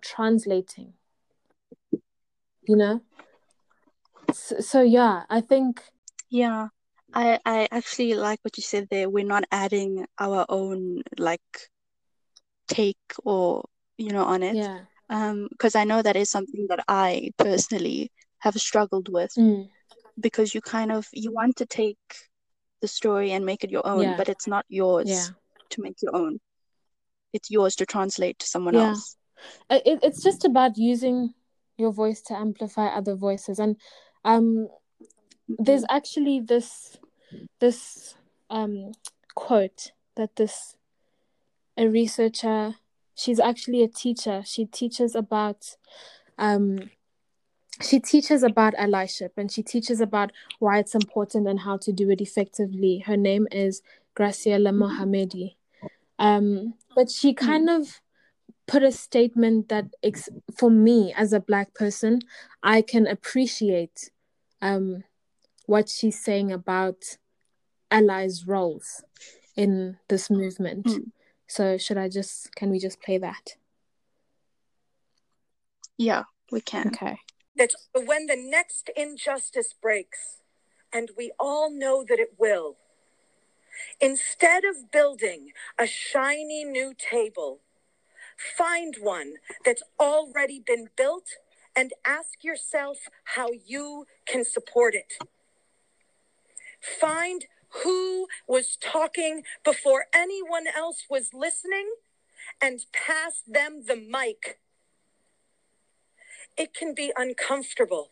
C: translating. You know. So, so yeah, I think
B: Yeah, I I actually like what you said there. We're not adding our own like take or you know on it.
C: yeah.
B: Um, because I know that is something that I personally have struggled with
C: Mm,
B: because you kind of you want to take the story and make it your own,
C: Yeah.
B: but it's not yours
C: yeah.
B: to make your own. It's yours to translate to someone
C: Yeah.
B: else.
C: It, it's just about using your voice to amplify other voices and um there's actually this this um quote that this a researcher she's actually a teacher. She teaches about um she teaches about allyship and she teaches about why it's important and how to do it effectively. Her name is graciela
B: Mhm.
C: mohamedi. Um but she kind of put a statement that ex- for me as a black person i can appreciate um what she's saying about allies roles in this movement.
B: Mm.
C: So should i just can we just play that
B: Yeah, we can.
C: okay
D: that when the next injustice breaks, and we all know that it will, instead of building a shiny new table, find one that's already been built and ask yourself how you can support it. Find who was talking before anyone else was listening and pass them the mic. It can be uncomfortable,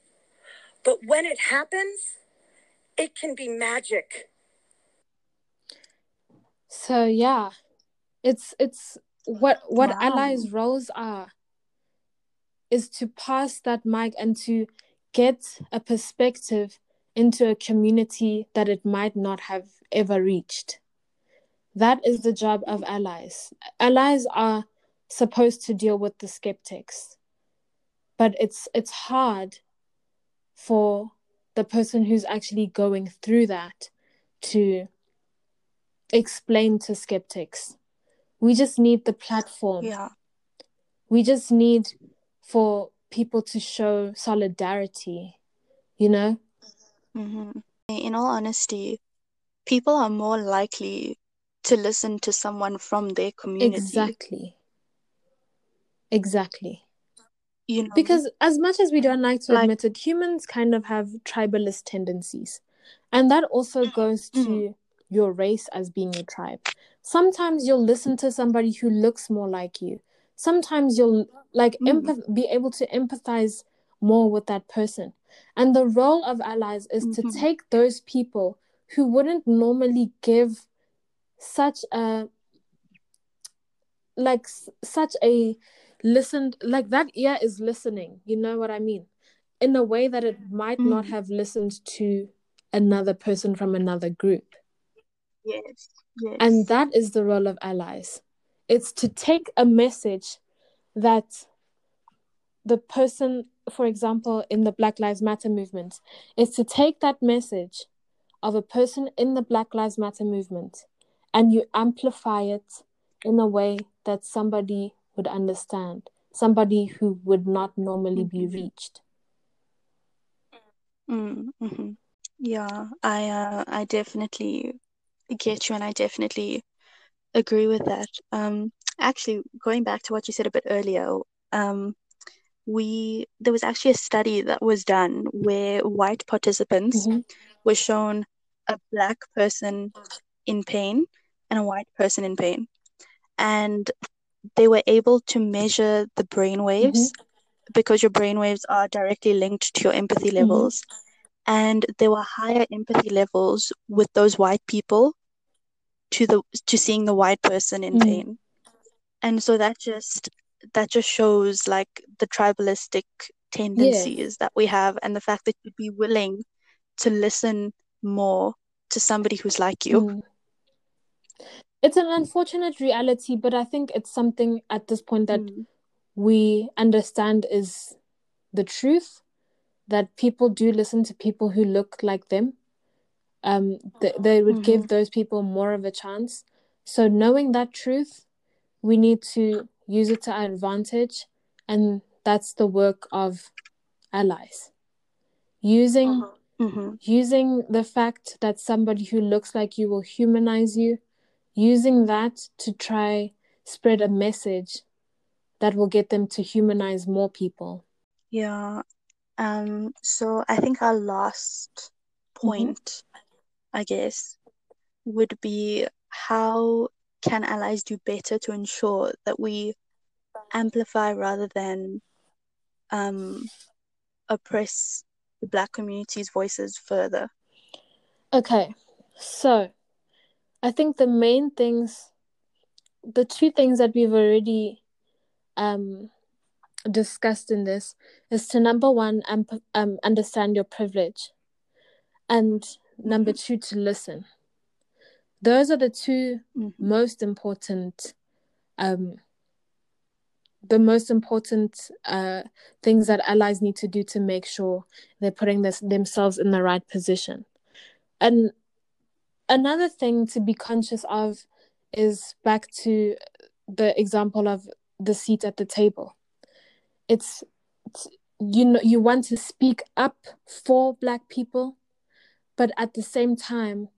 D: but when it happens, it can be magic.
C: so yeah it's it's what what
B: Wow.
C: allies roles are is to pass that mic and to get a perspective into a community that it might not have ever reached. That is the job of allies. Allies are supposed to deal with the skeptics but it's it's hard for the person who's actually going through that to explain to skeptics. We just need the platform.
B: Yeah.
C: we just need for people to show solidarity you know
B: hmm In all honesty, people are more likely to listen to someone from their community.
C: exactly. Exactly.
B: You know,
C: because as much as we don't like to
B: Like-
C: admit it humans kind of have tribalist tendencies. And that also goes to
B: Mhm.
C: your race as being a tribe. Sometimes you'll listen to somebody who looks more like you. Sometimes you'll like
B: Mm.
C: empath- be able to empathize more with that person and the role of allies is to
B: Mhm.
C: take those people who wouldn't normally give such a like such a listened like that ear is listening you know what i mean in a way that it might not
B: Mm.
C: have listened to another person from another group
B: yes, yes.
C: and that is the role of allies it's to take a message that the person for example in the black lives matter movement is to take that message of a person in the black lives matter movement and you amplify it in a way that somebody would understand somebody who would not normally be
B: Mhm.
C: reached
B: Mm, hmm Yeah, I uh, I definitely get you, and I definitely agree with that. Um, actually, going back to what you said a bit earlier, um, we there was actually a study that was done where white participants
C: Mhm.
B: were shown a black person in pain and a white person in pain, and they were able to measure the brain waves because your brain waves are directly linked to your empathy levels. and there were higher empathy levels with those white people to the to seeing the white person in
C: Mm.
B: pain. And so that just that just shows like the tribalistic tendencies that we have and the fact that you'd be willing to listen more to somebody who's like you.
C: Mm. It's an unfortunate reality, but I think it's something at this point that
B: Mm.
C: we understand is the truth that people do listen to people who look like them. Um, th- they would give those people more of a chance. So, knowing that truth, we need to use it to our advantage, and that's the work of allies. Using
B: Mhm.
C: using the fact that somebody who looks like you will humanize you, using that to try spread a message that will get them to humanize more people.
B: Yeah. Um, so I think our last point, I guess, would be how can allies do better to ensure that we amplify rather than um, oppress the Black community's voices further?
C: Okay, so I think the main things, the two things that we've already um, discussed in this is to number one, um, um, understand your privilege, and number two, to listen. Those are the two
B: Mhm.
C: most important um the most important uh things that allies need to do to make sure they're putting this themselves in the right position and another thing to be conscious of is back to the example of the seat at the table it's, it's you know you want to speak up for black people but at the same time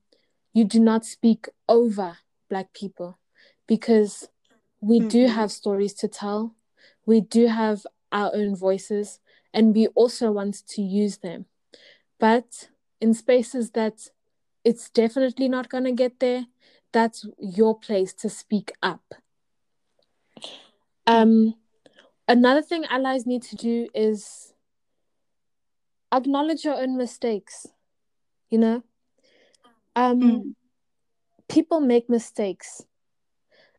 C: you do not speak over black people because we do
B: Mhm.
C: have stories to tell. We do have our own voices and we also want to use them. But in spaces that it's definitely not going to get there that's your place to speak up. Um another thing allies need to do is acknowledge your own mistakes you know um
B: Mm.
C: people make mistakes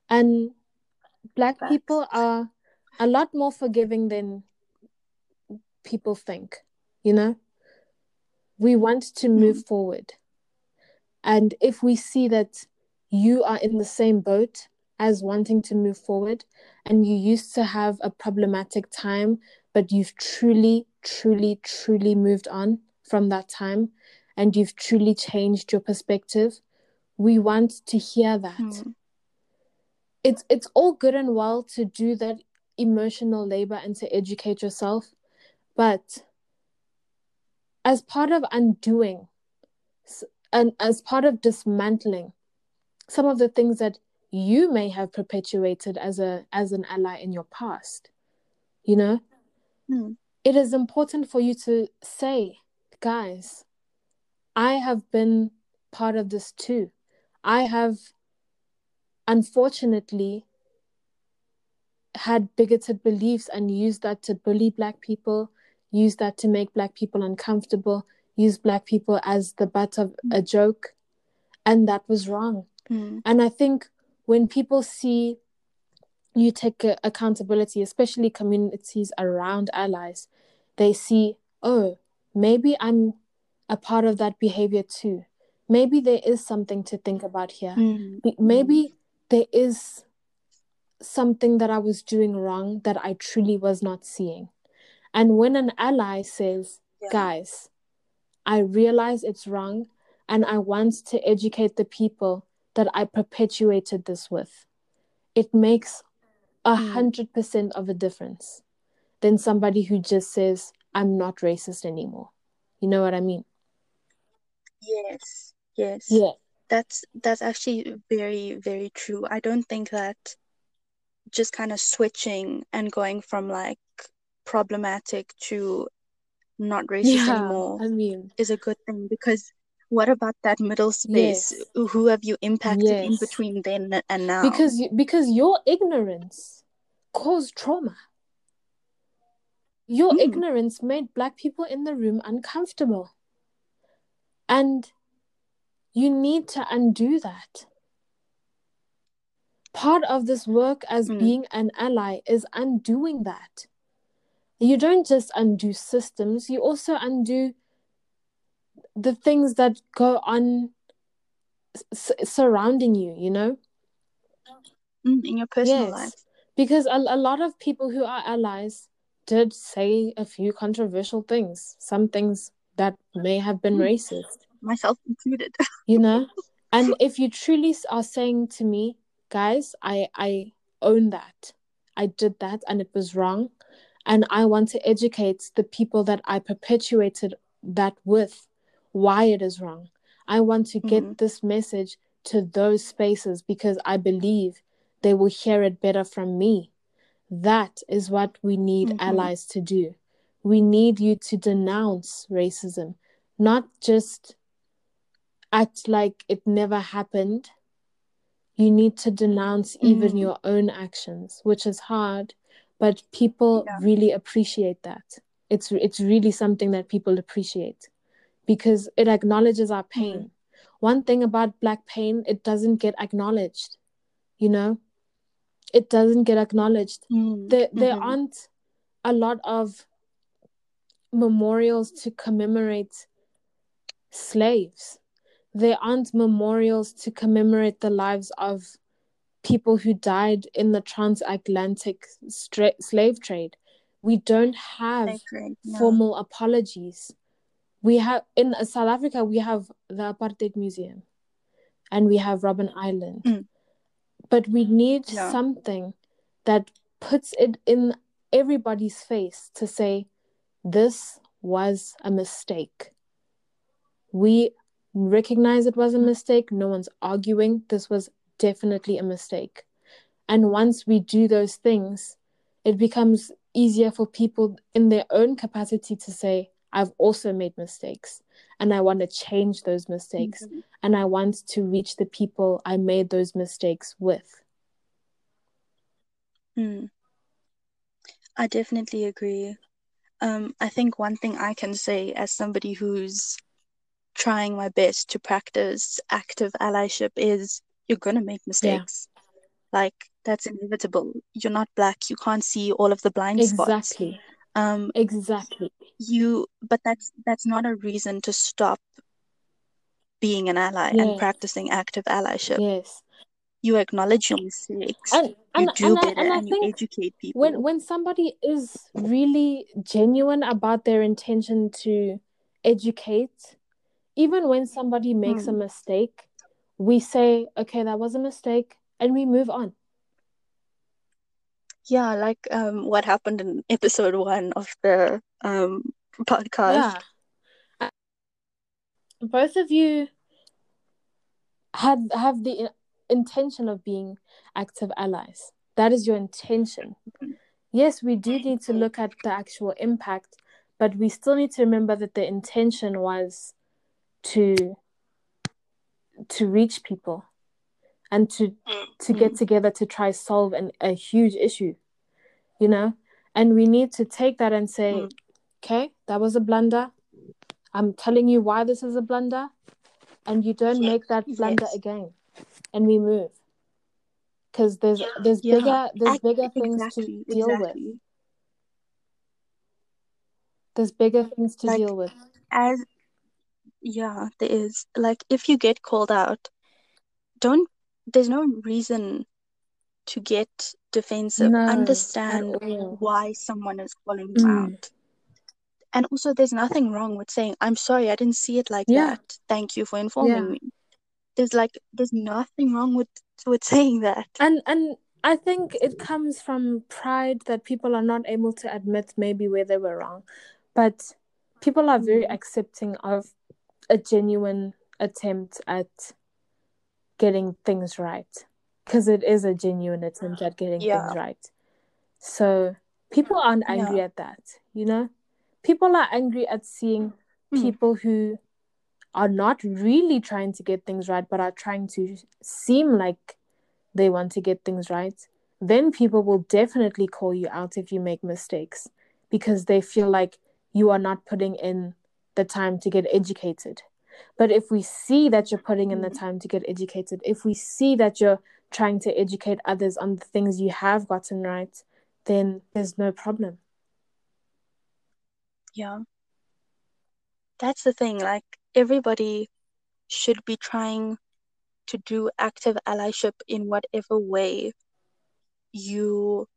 C: and black
B: Facts.
C: people are a lot more forgiving than people think you know we want to move forward and if we see that you are in the same boat as wanting to move forward and you used to have a problematic time but you've truly truly truly moved on from that time and you've truly changed your perspective we want to hear that
B: Mm.
C: it's it's all good and well to do that emotional labor and to educate yourself but as part of undoing and as part of dismantling some of the things that you may have perpetuated as a as an ally in your past you know
B: Mm.
C: it is important for you to say guys i have been part of this too. I have unfortunately had bigoted beliefs and used that to bully black people use that to make black people uncomfortable use black people as the butt of a joke. And that was wrong.
B: Mm.
C: and I think when people see you take a- accountability, especially communities around allies, they see, oh, maybe I'm a part of that behavior too. Maybe there is something to think about here.
B: Mm.
C: Be- Maybe there is something that I was doing wrong that I truly was not seeing. And when an ally says,
B: Yeah.
C: guys, I realize it's wrong and I want to educate the people that I perpetuated this with, it makes a
B: Mm.
C: hundred percent of a difference than somebody who just says, I'm not racist anymore. You know what I mean?
B: Yes. Yes.
C: Yeah.
B: That's that's actually very, very true. I don't think that just kind of switching and going from like problematic to not racist
C: Yeah.
B: anymore
C: I mean,
B: is a good thing because what about that middle space?
C: Yes.
B: Who have you impacted in between then and now?
C: because because your ignorance caused trauma. Your
B: Mm.
C: ignorance made black people in the room uncomfortable. And you need to undo that. Part of this work as
B: Mm.
C: being an ally is undoing that. You don't just undo systems, you also undo the things that go on s- surrounding you, you know?
B: Mm, in your personal
C: yes.
B: life.
C: Because a, a lot of people who are allies did say a few controversial things, some things that may have been
B: Mm.
C: racist,
B: Myself included.
C: you know? and if you truly are saying to me, guys, I, I own that. I did that and it was wrong. And I want to educate the people that I perpetuated that with why it is wrong. I want to get
B: Mhm.
C: this message to those spaces because I believe they will hear it better from me. That is what we need
B: Mhm.
C: allies to do. We need you to denounce racism, not just act like it never happened. You need to denounce even
B: Mhm.
C: your own actions, which is hard, but people
B: Yeah.
C: really appreciate that. It's it's really something that people appreciate because it acknowledges our pain. One thing about black pain, it doesn't get acknowledged. You know? It doesn't get acknowledged.
B: Mm,
C: There there
B: mhm.
C: aren't a lot of memorials to commemorate slaves. There aren't memorials to commemorate the lives of people who died in the transatlantic stra- slave trade. We don't have
B: trade,
C: formal apologies. We have in South Africa we have the apartheid museum and we have Robben Island.
B: Mm.
C: But we need something that puts it in everybody's face to say this was a mistake. We recognize it was a mistake. No one's arguing. This was definitely a mistake. And once we do those things, it becomes easier for people in their own capacity to say, I've also made mistakes and I want to change those mistakes
B: Mhm.
C: and I want to reach the people I made those mistakes with.
B: Mm. I definitely agree. Um, I think one thing I can say as somebody who's trying my best to practice active allyship is you're gonna make mistakes. Like that's inevitable. You're not black. You can't see all of the blind spots.
C: Exactly.
B: Um,
C: Exactly.
B: you, but that's that's not a reason to stop being an ally and practicing active allyship.
C: Yes.
B: You acknowledge your mistakes.
C: And
B: You do
C: and I
B: better
C: and I
B: you
C: think
B: educate people.
C: when when somebody is really genuine about their intention to educate even when somebody makes a
B: Hmm.
C: mistake we say okay that was a mistake and we move on
B: Yeah, like um what happened in episode one of the um podcast.
C: yeah both of you had have the intention of being active allies. That is your intention. Yes we do need to look at the actual impact but we still need to remember that the intention was to to reach people and to to get together to try solve an, a huge issue you know? And we need to take that and say
B: Mm.
C: okay that was a blunder. I'm telling you why this is a blunder and you don't make that blunder
B: Yes.
C: again and we move because there's there's
B: Yeah,
C: bigger there's
B: Ac-
C: bigger things
B: exactly,
C: to deal with there's bigger things to
B: Like-
C: deal with
B: As yeah, there is. Like if you get called out, don't there's no reason to get defensive.
C: No,
B: Understand why someone is calling you
C: Mm.
B: out. And also there's nothing wrong with saying, I'm sorry, I didn't see it like
C: Yeah.
B: that. Thank you for informing
C: Yeah.
B: me. There's like there's nothing wrong with with saying that.
C: and and i think it comes from pride that people are not able to admit maybe where they were wrong but people are very
B: Mm.
C: accepting of a genuine attempt at getting things right because it is a genuine attempt at getting
B: Yeah.
C: things right so people aren't angry at that you know people are angry at seeing
B: Mm.
C: people who are not really trying to get things right but are trying to seem like they want to get things right then people will definitely call you out if you make mistakes because they feel like you are not putting in the time to get educated But if we see that you're putting in the
B: Mm.
C: time to get educated, if we see that you're trying to educate others on the things you have gotten right, then there's no problem.
B: Yeah. That's the thing. Like, everybody should be trying to do active allyship in whatever way you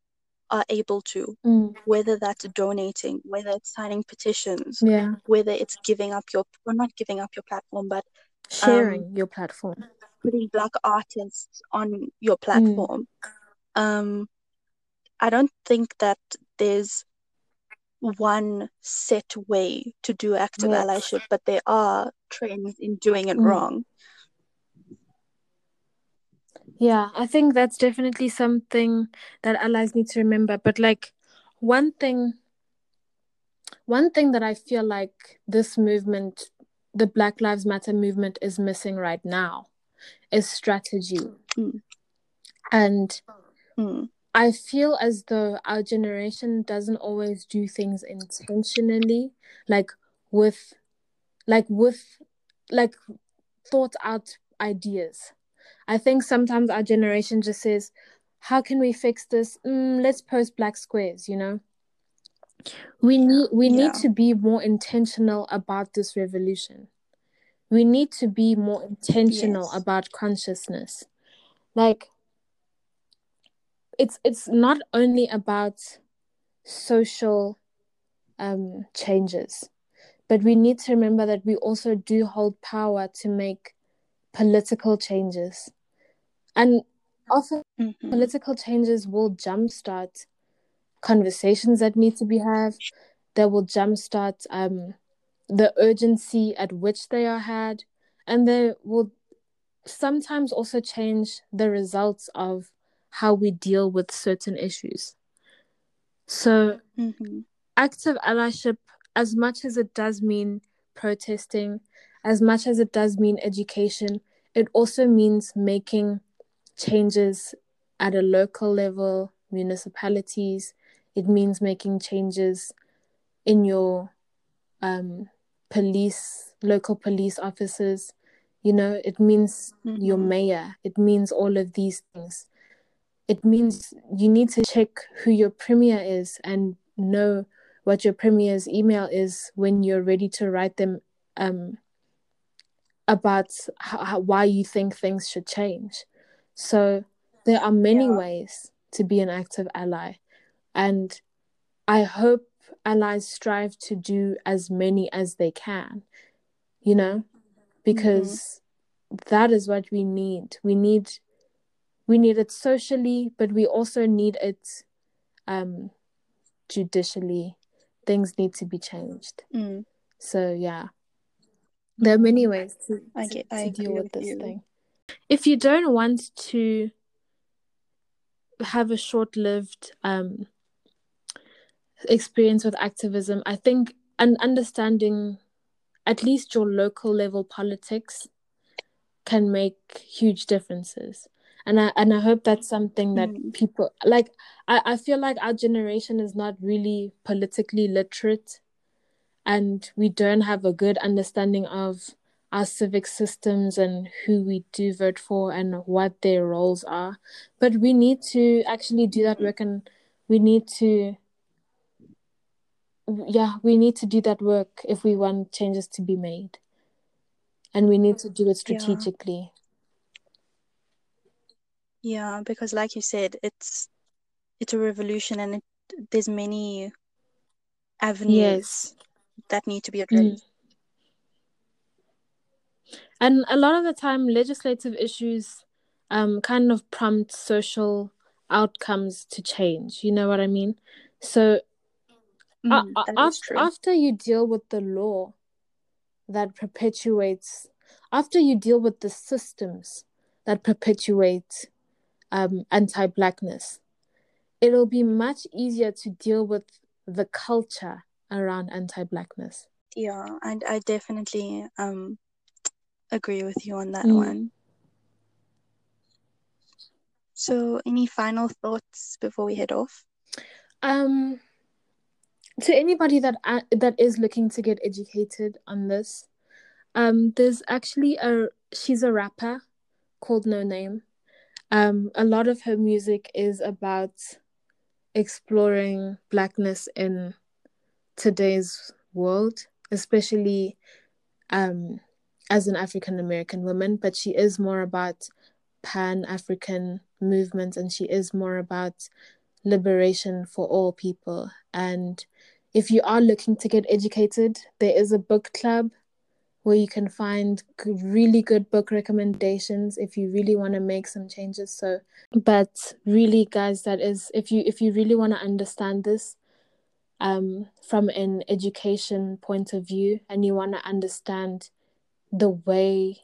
B: are able to,
C: Mm.
B: whether that's donating, whether it's signing petitions,
C: Yeah.
B: whether it's giving up your, or not giving up your platform, but
C: Sharing your platform.
B: putting black artists on your platform. Um, I don't think that there's one set way to do active
C: Yes.
B: allyship, but there are trends in doing it
C: Mm.
B: wrong.
C: Yeah, I think that's definitely something that allies need to remember. But like one thing one thing that I feel like this movement, the Black Lives Matter movement is missing right now is strategy.
B: Mm.
C: And
B: Mm.
C: I feel as though our generation doesn't always do things intentionally, like with like with like thought out ideas. I think sometimes our generation just says, How can we fix this? Mm, let's post black squares, you know? We need we need to be more intentional about this revolution. We need to be more intentional
B: Yes.
C: about consciousness. Like it's it's not only about social um changes but we need to remember that we also do hold power to make political changes. And often
B: Mhm.
C: political changes will jumpstart conversations that need to be had. They will jumpstart um the urgency at which they are had. And they will sometimes also change the results of how we deal with certain issues so
B: Mhm.
C: active allyship, as much as it does mean protesting, as much as it does mean education, it also means making changes at a local level, municipalities. It means making changes in your um, police, local police officers. You know, it means your
B: Mhm.
C: mayor. It means all of these things. It means you need to check who your premier is and know what your premier's email is when you're ready to write them um, about how, why you think things should change. So there are many
B: Yeah.
C: ways to be an active ally, and I hope allies strive to do as many as they can. You know, because that is what we need. We need we need it socially, but we also need it um, judicially. Things need to be changed.
B: Mm.
C: So yeah, there are many ways to,
B: I
C: to,
B: I
C: deal with
B: with
C: this
B: you.
C: thing. If you don't want to have a short-lived um, experience with activism, I think an understanding at least your local level politics can make huge differences. And I and I hope that's something that
B: Mm.
C: people like I, I feel like our generation is not really politically literate and we don't have a good understanding of our civic systems and who we do vote for and what their roles are. But we need to actually do that work and we need to yeah, we need to do that work if we want changes to be made. And we need to do it strategically.
B: Yeah, because like you said, it's it's a revolution and it, there's many avenues
C: Yes.
B: that need to be
C: Mm. And a lot of the time, legislative issues um, kind of prompt social outcomes to change. You know what I mean? So
B: Mm, is
C: after, after you deal with the law that perpetuates, after you deal with the systems that perpetuate um, anti blackness, it'll be much easier to deal with the culture around anti blackness.
B: Yeah, and I definitely um agree with you on that
C: Mm.
B: one. So, any final thoughts before we head off?
C: Um, to anybody that uh, that is looking to get educated on this, Um, there's actually a she's a rapper called Noname. Um, a lot of her music is about exploring blackness in today's world, especially um, as an African American woman. But she is more about pan African movements and she is more about liberation for all people. And if you are looking to get educated, there is a book club where you can find really good book recommendations if you really want to make some changes. So but really guys that is if you if you really want to understand this um from an education point of view and you want to understand the way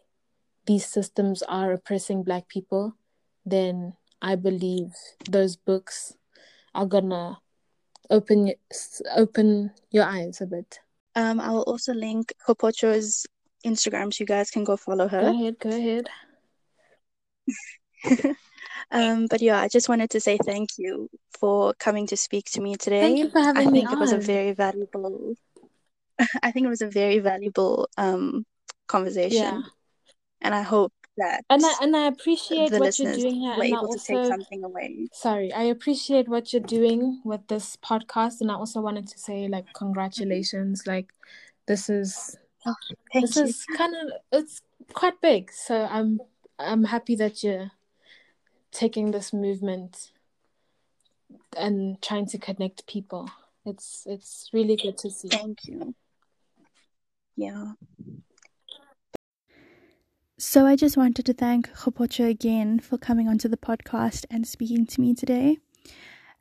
C: these systems are oppressing black people then i believe those books are gonna open open your eyes a bit.
B: Um, I will also link Kgopotso's Instagram so you guys can go follow her.
C: Go ahead, go ahead.
B: um, but yeah, I just wanted to say thank you for coming to speak to me today.
C: Thank you for having
B: I
C: me
B: think it was a very valuable. I think it was a very valuable um conversation,
C: Yeah.
B: and I hope that
C: And I and I appreciate
B: the
C: what you're doing here
B: were
C: and I
B: able to take something away.
C: sorry, I appreciate what you're doing with this podcast and I also wanted to say like congratulations. Like this is
B: Oh, thank
C: this
B: you.
C: is kind of it's quite big. So I'm I'm happy that you're taking this movement and trying to connect people. It's it's really good to see.
B: Thank you. Yeah.
A: So I just wanted to thank Kgopotso again for coming onto the podcast and speaking to me today.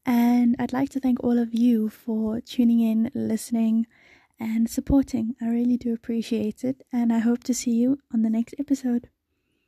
A: And I'd like to thank all of you for tuning in, listening, and supporting. I really do appreciate it. And I hope to see you on the next episode.